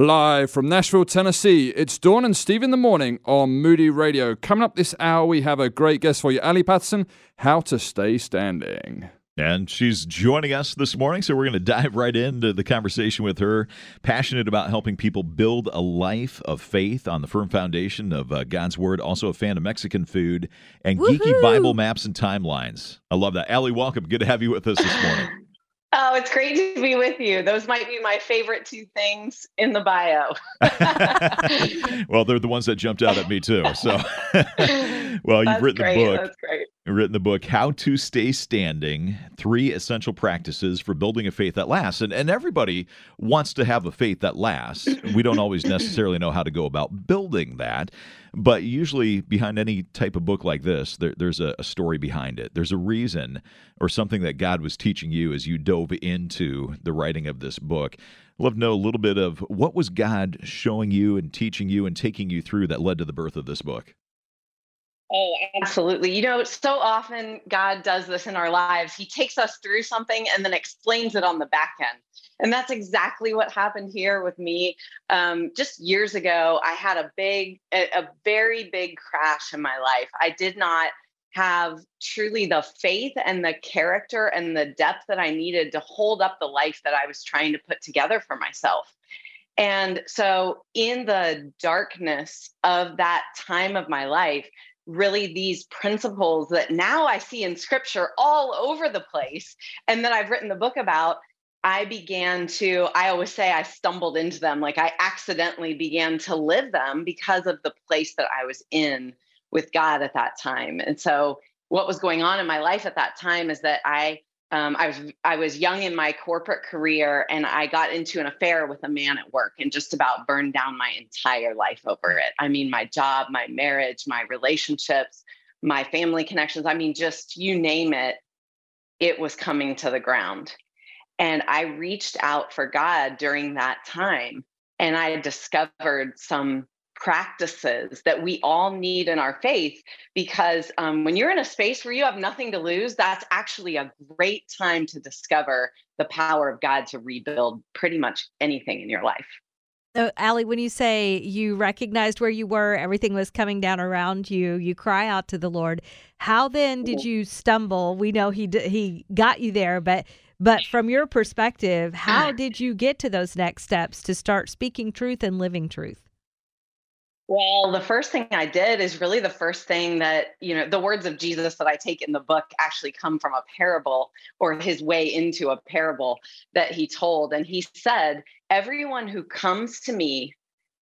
Live from Nashville, Tennessee, it's Dawn and Steve in the morning on Moody Radio. Coming up this hour, we have a great guest for you, Ali Patterson, How to Stay Standing. And she's joining us this morning, so we're going to dive right into the conversation with her. Passionate about helping people build a life of faith on the firm foundation of uh, God's Word. Also, a fan of Mexican food and Woohoo! geeky Bible maps and timelines. I love that. Ali, welcome. Good to have you with us this morning. Oh, it's great to be with you. Those might be my favorite two things in the bio. well, they're the ones that jumped out at me too. So, well, you've written great. the book. That's great. You've written the book "How to Stay Standing: Three Essential Practices for Building a Faith That Lasts." And and everybody wants to have a faith that lasts. We don't always necessarily know how to go about building that, but usually behind any type of book like this, there, there's a, a story behind it. There's a reason or something that God was teaching you as you dove into the writing of this book. Love to know a little bit of what was God showing you and teaching you and taking you through that led to the birth of this book. Oh, absolutely. You know, so often God does this in our lives. He takes us through something and then explains it on the back end. And that's exactly what happened here with me. Um, just years ago, I had a big, a, a very big crash in my life. I did not have truly the faith and the character and the depth that I needed to hold up the life that I was trying to put together for myself. And so, in the darkness of that time of my life, really these principles that now I see in scripture all over the place and that I've written the book about, I began to, I always say I stumbled into them. Like I accidentally began to live them because of the place that I was in with God at that time. And so, what was going on in my life at that time is that I um, I was I was young in my corporate career, and I got into an affair with a man at work, and just about burned down my entire life over it. I mean, my job, my marriage, my relationships, my family connections. I mean, just you name it, it was coming to the ground. And I reached out for God during that time, and I discovered some practices that we all need in our faith because um, when you're in a space where you have nothing to lose, that's actually a great time to discover the power of God to rebuild pretty much anything in your life. So, Allie, when you say you recognized where you were, everything was coming down around you, you cry out to the Lord. How then did you stumble? We know he d- he got you there, but but from your perspective, how did you get to those next steps to start speaking truth and living truth? Well, the first thing I did is really the first thing that, you know, the words of Jesus that I take in the book actually come from a parable or his way into a parable that he told. And he said, Everyone who comes to me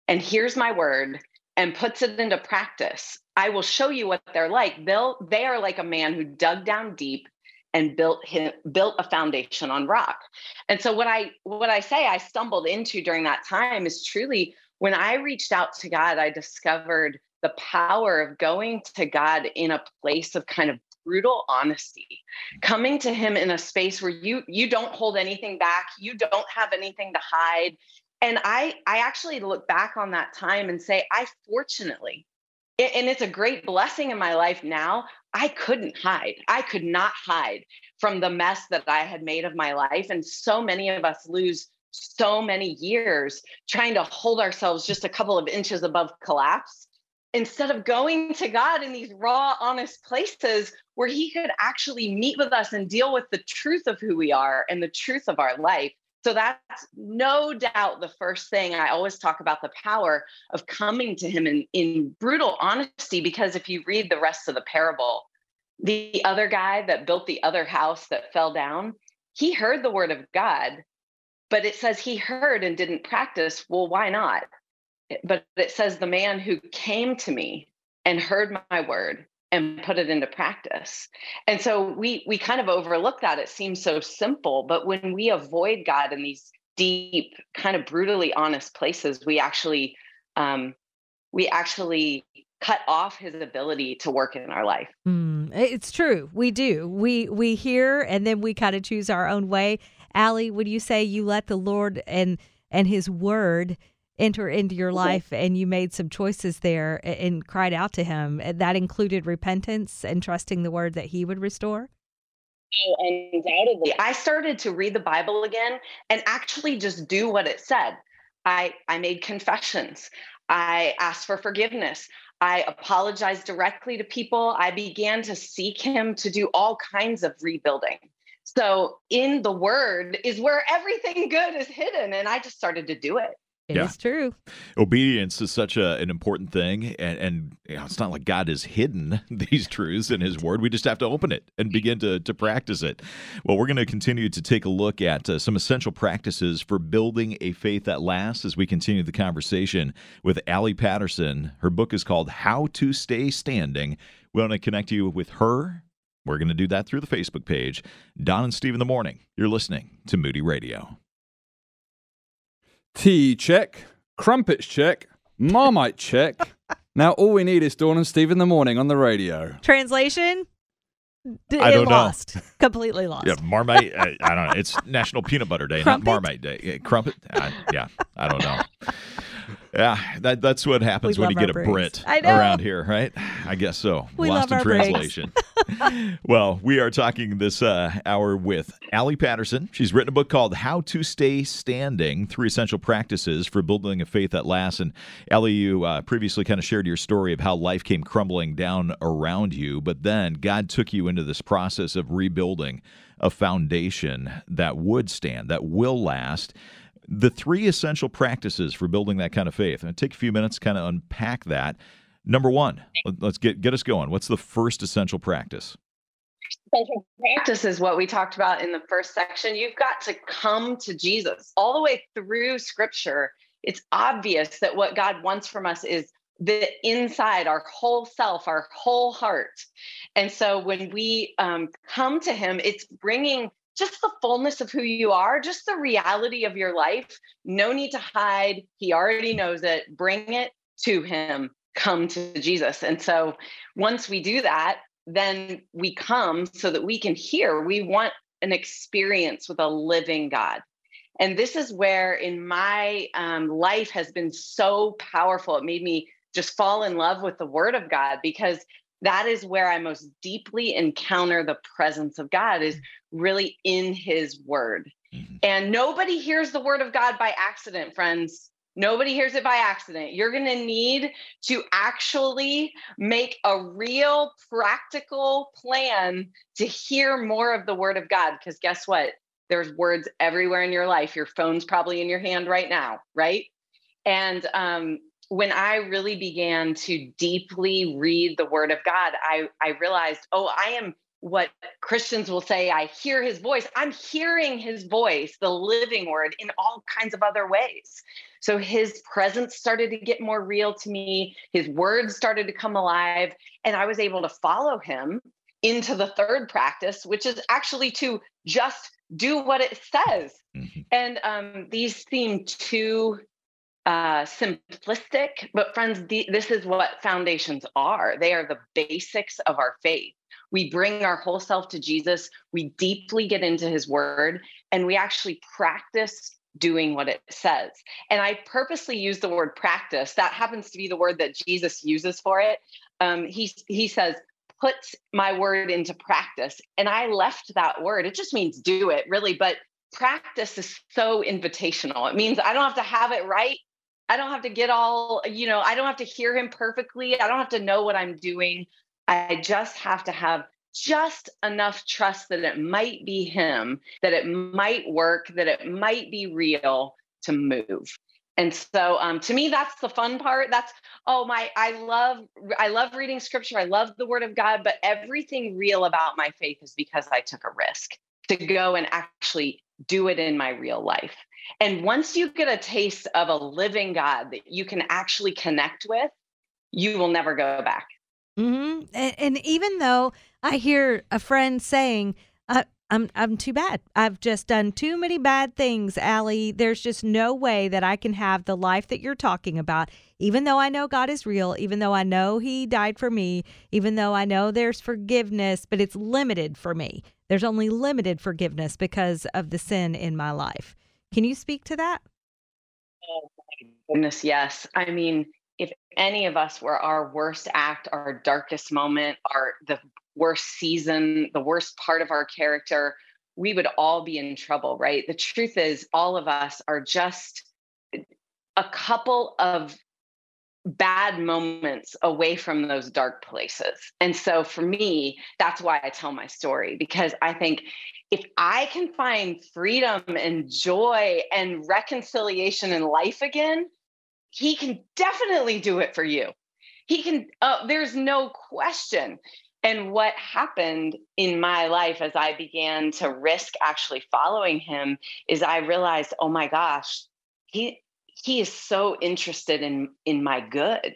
and hears my word and puts it into practice, I will show you what they're like. They'll, they are like a man who dug down deep and built him, built a foundation on rock. And so what I what I say I stumbled into during that time is truly when I reached out to God, I discovered the power of going to God in a place of kind of brutal honesty coming to him in a space where you you don't hold anything back you don't have anything to hide. And i i actually look back on that time and say i fortunately and it's a great blessing in my life now i couldn't hide. I could not hide from the mess that i had made of my life. And so many of us lose so many years trying to hold ourselves just a couple of inches above collapse instead of going to God in these raw, honest places where He could actually meet with us and deal with the truth of who we are and the truth of our life. So that's no doubt the first thing I always talk about the power of coming to Him in, in brutal honesty, because if you read the rest of the parable, the other guy that built the other house that fell down, he heard the word of God, but it says he heard and didn't practice. Well, why not? But it says the man who came to me and heard my word and put it into practice. And so we we kind of overlook that. It seems so simple, but when we avoid God in these deep, kind of brutally honest places, we actually um, we actually cut off his ability to work in our life. Mm, it's true. We do. We we hear and then we kind of choose our own way. Allie, would you say you let the Lord and and His Word enter into your life, and you made some choices there and, and cried out to Him? That included repentance and trusting the Word that He would restore. Oh, undoubtedly. I started to read the Bible again and actually just do what it said. I, I made confessions. I asked for forgiveness. I apologized directly to people. I began to seek him to do all kinds of rebuilding. So, in the word is where everything good is hidden. And I just started to do it. It Yeah. is true. Obedience is such a, an important thing, and, and you know, it's not like God has hidden these truths in His Word. We just have to open it and begin to, to practice it. Well, we're going to continue to take a look at uh, some essential practices for building a faith that lasts as we continue the conversation with Allie Patterson. Her book is called How to Stay Standing. We want to connect you with her. We're going to do that through the Facebook page. Dawn and Steve in the morning. You're listening to Moody Radio. Tea check, crumpets check, marmite check. now all we need is Dawn and Steve in the morning on the radio. Translation? D- I don't know. Completely lost. Yeah, Marmite. I, I don't know. It's National Peanut Butter Day, Crumpet? not Marmite Day. Yeah, Crumpet. I, yeah, I don't know. Yeah, that, that's what happens We when you get a our. Brit I around here, right? I guess so. We Lost love in our translation. Well, we are talking this uh, hour with Allie Patterson. She's written a book called How to Stay Standing Three Essential Practices for Building a Faith That Lasts. And Allie, you uh, previously kind of shared your story of how life came crumbling down around you, but then God took you into this process of rebuilding a foundation that would stand, that will last. The three essential practices for building that kind of faith. And take a few minutes to kind of unpack that. Number one, let- let's get get us going. What's the first essential practice? Essential practice is what we talked about in the first section. You've got to come to Jesus all the way through scripture. It's obvious that what God wants from us is the inside, our whole self, our whole heart. And so when we um, come to Him, it's bringing just the fullness of who you are, just the reality of your life. No need to hide. He already knows it. Bring it to Him. Come to Jesus. And so once we do that, then we come so that we can hear. We want an experience with a living God. And this is where in my um, life has been so powerful. It made me just fall in love with the word of God because that is where I most deeply encounter the presence of God is really in his word. Mhm. And nobody hears the word of God by accident, friends. Nobody hears it by accident. You're going to need to actually make a real practical plan to hear more of the word of God. Because guess what? There's words everywhere in your life. Your phone's probably in your hand right now, right? And um, when I really began to deeply read the word of God, I, I realized, oh, I am what Christians will say, I hear his voice. I'm hearing his voice, the living word, in all kinds of other ways. So his presence started to get more real to me. His words started to come alive, and I was able to follow him into the third practice, which is actually to just do what it says. Mhm. And um, these seem too uh, simplistic, but friends, the, this is what foundations are. They are the basics of our faith. We bring our whole self to Jesus, we deeply get into his word, and we actually practice doing what it says. And I purposely use the word practice. That happens to be the word that Jesus uses for it. Um, he, he says, put my word into practice. And I left that word. It just means do it, really. But practice is so invitational. It means I don't have to have it right. I don't have to get all, you know, I don't have to hear him perfectly. I don't have to know what I'm doing. I just have to have just enough trust that it might be him, that it might work, that it might be real to move. And so um, to me, that's the fun part. That's oh my, I love I love reading scripture. I love the word of God, but everything real about my faith is because I took a risk to go and actually do it in my real life. And once you get a taste of a living God that you can actually connect with, you will never go back. hmm And, and even though I hear a friend saying, "I'm I'm too bad. I've just done too many bad things, Allie. There's just no way that I can have the life that you're talking about. Even though I know God is real, even though I know He died for me, even though I know there's forgiveness, but it's limited for me. There's only limited forgiveness because of the sin in my life. Can you speak to that? Oh my goodness, yes. I mean, if any of us were our worst act, our darkest moment, our the worst season, the worst part of our character, we would all be in trouble, right? The truth is, all of us are just a couple of bad moments away from those dark places. And so for me, that's why I tell my story because I think if I can find freedom and joy and reconciliation in life again, he can definitely do it for you. He can, uh, there's no question. And what happened in my life as I began to risk actually following him is I realized, oh my gosh, he he is so interested in in my good.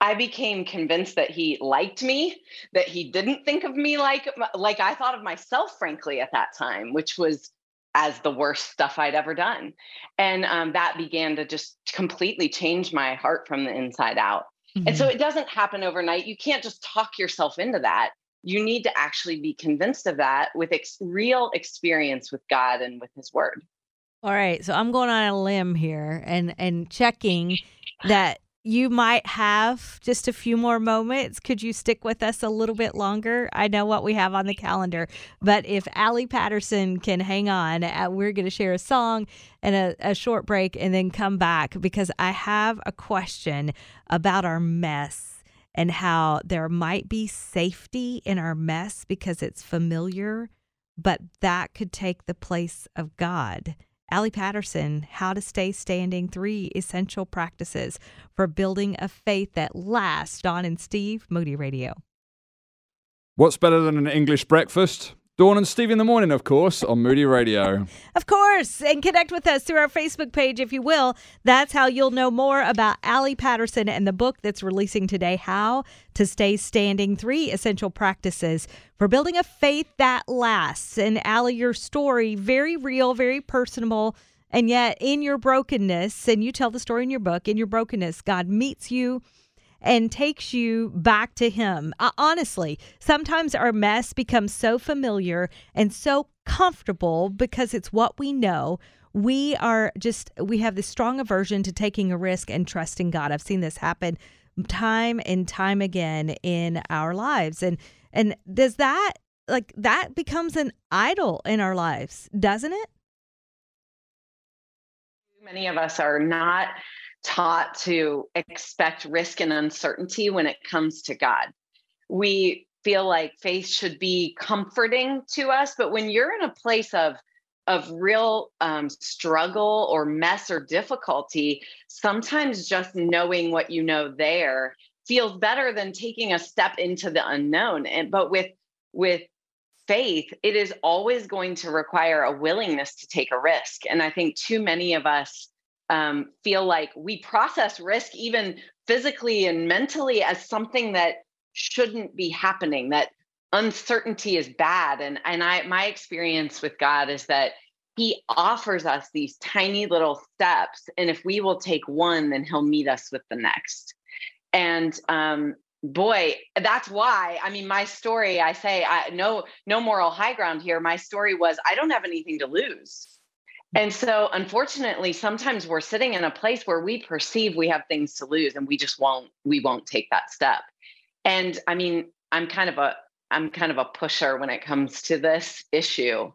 I became convinced that he liked me, that he didn't think of me like like I thought of myself, frankly, at that time, which was as the worst stuff I'd ever done. And um, that began to just completely change my heart from the inside out. Mm-hmm. And so mm-hmm. it doesn't happen overnight. You can't just talk yourself into that. You need to actually be convinced of that with ex- real experience with God and with His Word. All right, so I'm going on a limb here and and checking that you might have just a few more moments. Could you stick with us a little bit longer? I know what we have on the calendar, but if Allie Patterson can hang on, uh, we're going to share a song and a, a short break and then come back because I have a question about our mess and how there might be safety in our mess because it's familiar, but that could take the place of God. Allie Patterson, How to Stay Standing Three Essential Practices for Building a Faith That Lasts. Dawn and Steve, Moody Radio. What's better than an English breakfast? Dawn and Steve in the morning, of course, on Moody Radio. Of course. And connect with us through our Facebook page, if you will. That's how you'll know more about Allie Patterson and the book that's releasing today, How to Stay Standing Three Essential Practices for Building a Faith That Lasts. And Allie, your story, very real, very personable. And yet, in your brokenness, and you tell the story in your book, in your brokenness, God meets you and takes you back to Him. Uh, honestly, sometimes our mess becomes so familiar and so comfortable because it's what we know. We are just, we have this strong aversion to taking a risk and trusting God. I've seen this happen time and time again in our lives. And, and does that, like, that becomes an idol in our lives, doesn't it? Many of us are not taught to expect risk and uncertainty when it comes to God. We feel like faith should be comforting to us, but when you're in a place of of real um, struggle or mess or difficulty, sometimes just knowing what you know there feels better than taking a step into the unknown. And but with with faith, it is always going to require a willingness to take a risk. And I think too many of us um, feel like we process risk even physically and mentally as something that shouldn't be happening that uncertainty is bad. And and i my experience with god is that he offers us these tiny little steps and if we will take one then he'll meet us with the next. And um boy that's why i mean my story i say i no no moral high ground here. My story was i don't have anything to lose and so, unfortunately, sometimes we're sitting in a place where we perceive we have things to lose and we just won't, we won't take that step. And I mean, I'm kind of a, I'm kind of a pusher when it comes to this issue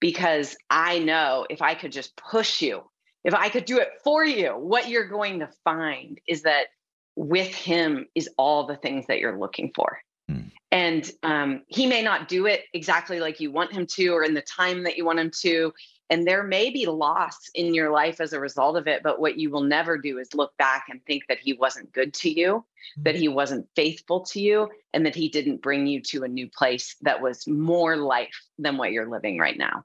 because I know if I could just push you, if I could do it for you, what you're going to find is that with him is all the things that you're looking for. Hmm. And um, he may not do it exactly like you want him to or in the time that you want him to and there may be loss in your life as a result of it but what you will never do is look back and think that he wasn't good to you that mm-hmm. he wasn't faithful to you and that he didn't bring you to a new place that was more life than what you're living right now.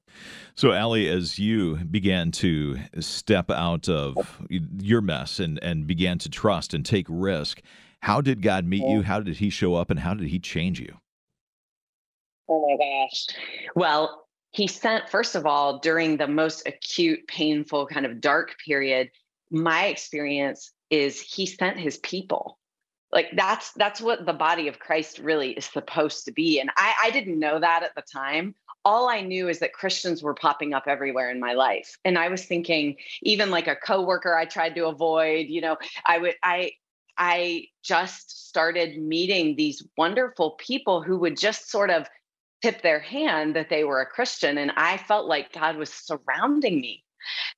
So Allie as you began to step out of your mess and and began to trust and take risk how did god meet you? How did he show up and how did he change you? Oh my gosh. Well, he sent first of all during the most acute painful kind of dark period my experience is he sent his people. Like that's that's what the body of christ really is supposed to be. And i i didn't know that at the time. All i knew is that christians were popping up everywhere in my life. And i was thinking even like a coworker i tried to avoid you know i would i i just started meeting these wonderful people who would just sort of tip their hand that they were a Christian. And I felt like God was surrounding me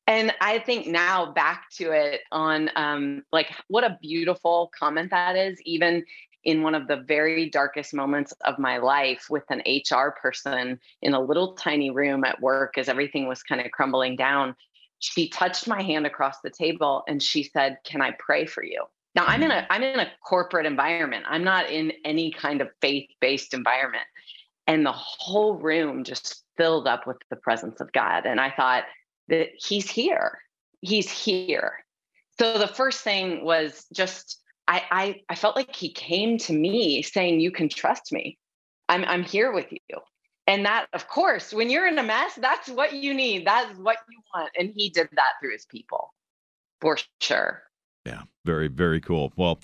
And I think now back to it on um, like what a beautiful comment that is, even in one of the very darkest moments of my life with an HR person in a little tiny room at work as everything was kind of crumbling down. She touched my hand across the table and she said, Can I pray for you? Now I'm in a I'm in a corporate environment. I'm not in any kind of faith-based environment. And the whole room just filled up with the presence of God. And I thought that he's here. He's here. So the first thing was just I, I I felt like he came to me saying, You can trust me. I'm I'm here with you. And that, of course, when you're in a mess, that's what you need. That's what you want. And he did that through his people for sure. Yeah, very, very cool. Well,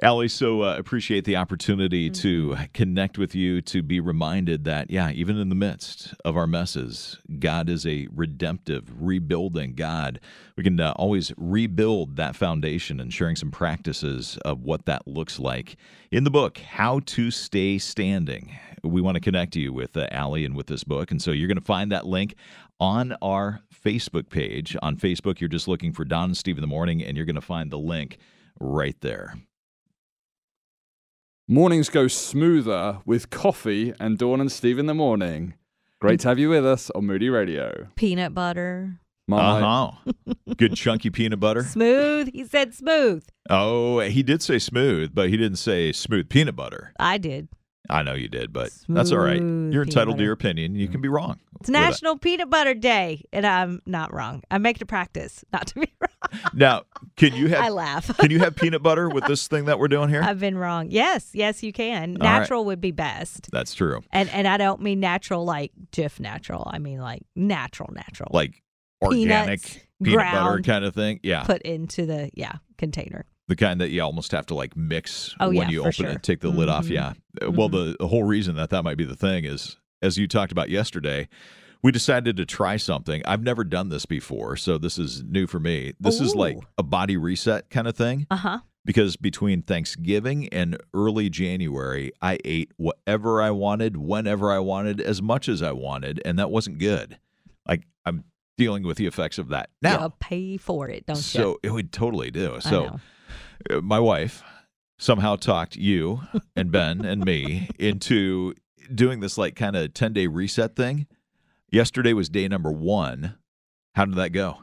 Allie, so uh, appreciate the opportunity mm-hmm. to connect with you, to be reminded that, yeah, even in the midst of our messes, God is a redemptive, rebuilding God. We can uh, always rebuild that foundation and sharing some practices of what that looks like. In the book, How to Stay Standing, we want to connect you with uh, Allie and with this book. And so you're going to find that link on our Facebook page. On Facebook, you're just looking for Dawn and Steve in the morning, and you're going to find the link right there. Mornings go smoother with coffee and Dawn and Steve in the morning. Great to have you with us on Moody Radio. Peanut butter. Uh huh. Good chunky peanut butter. Smooth. He said smooth. Oh, he did say smooth, but he didn't say smooth peanut butter. I did. I know you did, but Smooth that's all right. You're entitled to your opinion. You can be wrong. It's National Peanut Butter Day, and I'm not wrong. I make it a practice not to be wrong. Now, can you have? I laugh. can you have peanut butter with this thing that we're doing here? I've been wrong. Yes, yes, you can. All natural right. would be best. That's true. And and I don't mean natural like Jif natural. I mean like natural, natural. Like organic Peanuts, peanut butter kind of thing. Yeah. Put into the yeah container the kind that you almost have to like mix oh, when yeah, you open sure. it, take the mm-hmm. lid off. Mm-hmm. Yeah. Mm-hmm. Well, the, the whole reason that that might be the thing is, as you talked about yesterday, we decided to try something. I've never done this before, so this is new for me. This Ooh. is like a body reset kind of thing. Uh huh. Because between Thanksgiving and early January, I ate whatever I wanted, whenever I wanted, as much as I wanted, and that wasn't good. Like I'm dealing with the effects of that now. You'll pay for it, don't so you? So it would totally do. So uh, my wife somehow talked you and Ben and me into doing this like kind of 10 day reset thing. Yesterday was day number one. How did that go?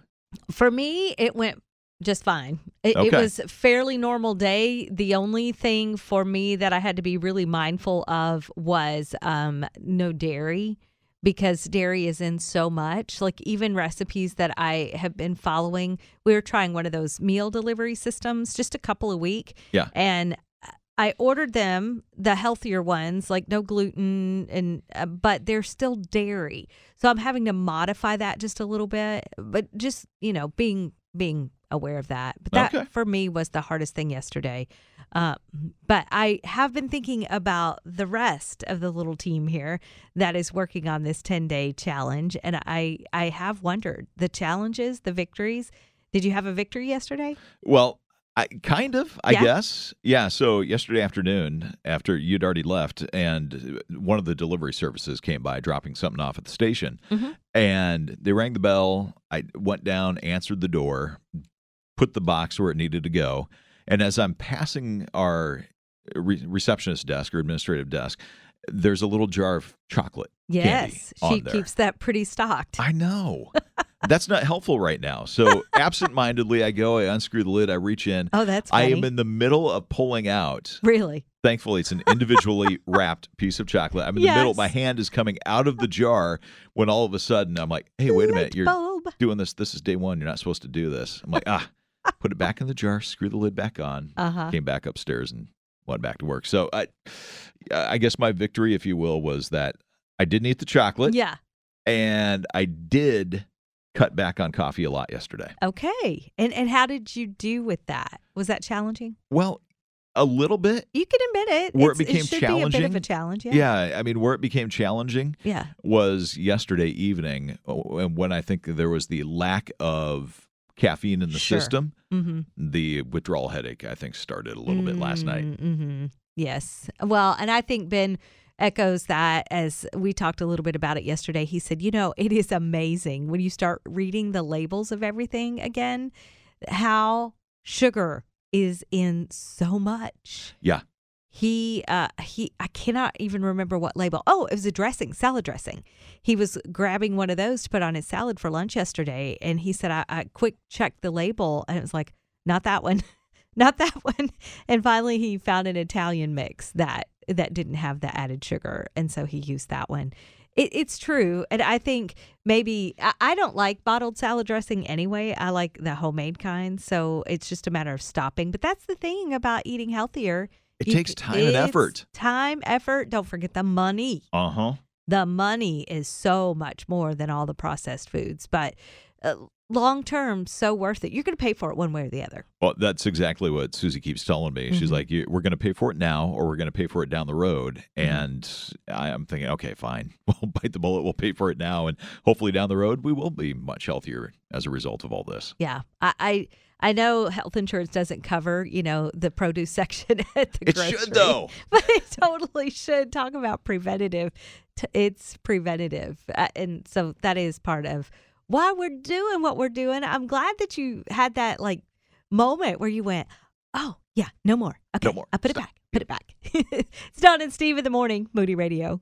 For me, it went just fine. It, okay. it was fairly normal day. The only thing for me that I had to be really mindful of was um, no dairy because dairy is in so much. Like even recipes that I have been following, we were trying one of those meal delivery systems just a couple a week. Yeah. And I ordered them, the healthier ones, like no gluten, and uh, but they're still dairy. So I'm having to modify that just a little bit, but just you know being being aware of that. But that okay. for me was the hardest thing yesterday. Uh, but I have been thinking about the rest of the little team here that is working on this 10 day challenge. And I, I have wondered the challenges, the victories. Did you have a victory yesterday? Well, I kind of, I yeah. guess. Yeah. So yesterday afternoon, after you'd already left, and one of the delivery services came by dropping something off at the station, mm-hmm. and they rang the bell. I went down, answered the door, put the box where it needed to go, and as I'm passing our re- receptionist desk or administrative desk, there's a little jar of chocolate. Yes, she keeps that pretty stocked. I know. that's not helpful right now. So absentmindedly, I go, I unscrew the lid, I reach in. Oh, that's funny. I am in the middle of pulling out. Really? Thankfully, it's an individually wrapped piece of chocolate. I'm in yes. the middle. My hand is coming out of the jar when all of a sudden I'm like, "Hey, wait a minute! You're doing this. This is day one. You're not supposed to do this." I'm like, "Ah." Put it back in the jar. Screw the lid back on. Uh-huh. Came back upstairs and went back to work. So I, I guess my victory, if you will, was that I didn't eat the chocolate. Yeah. And I did cut back on coffee a lot yesterday. Okay. And and how did you do with that? Was that challenging? Well, a little bit. You can admit it. Where it's, it became it challenging. Be a bit of a challenge. Yeah. yeah. I mean, where it became challenging. Yeah. Was yesterday evening, uh, when I think there was the lack of caffeine in the sure. system. Mm-hmm. The withdrawal headache, I think, started a little mm-hmm. bit last night. Mm-hmm. Yes. Well, and I think Ben echoes that as we talked a little bit about it yesterday. He said, you know, it is amazing when you start reading the labels of everything again, how sugar is in so much. Yeah. He uh he I cannot even remember what label. Oh, it was a dressing, salad dressing. He was grabbing one of those to put on his salad for lunch yesterday and he said I, I quick checked the label and it was like, not that one. not that one. And finally he found an Italian mix that that didn't have the added sugar and so he used that one. It, it's true. And I think maybe I, I don't like bottled salad dressing anyway. I like the homemade kind. So it's just a matter of stopping. But that's the thing about eating healthier. It You takes time and effort. Time, effort. Don't forget the money. Uh huh. The money is so much more than all the processed foods, but uh, long term, so worth it. You're going to pay for it one way or the other. Well, that's exactly what Susie keeps telling me. She's Mhm. like, "We're going to pay for it now, or we're going to pay for it down the road." Mm-hmm. And I'm thinking, okay, fine, we'll bite the bullet. We'll pay for it now, and hopefully down the road we will be much healthier as a result of all this. Yeah, I, I I know health insurance doesn't cover you know the produce section at the It grocery, should though. but it totally should. Talk about preventative. It's preventative, uh, and so that is part of why we're doing what we're doing. I'm glad that you had that like moment where you went, "Oh yeah, no more. Okay, No more. I put Stop. it back. Put it back." it's Dawn and Steve in the morning, Moody Radio.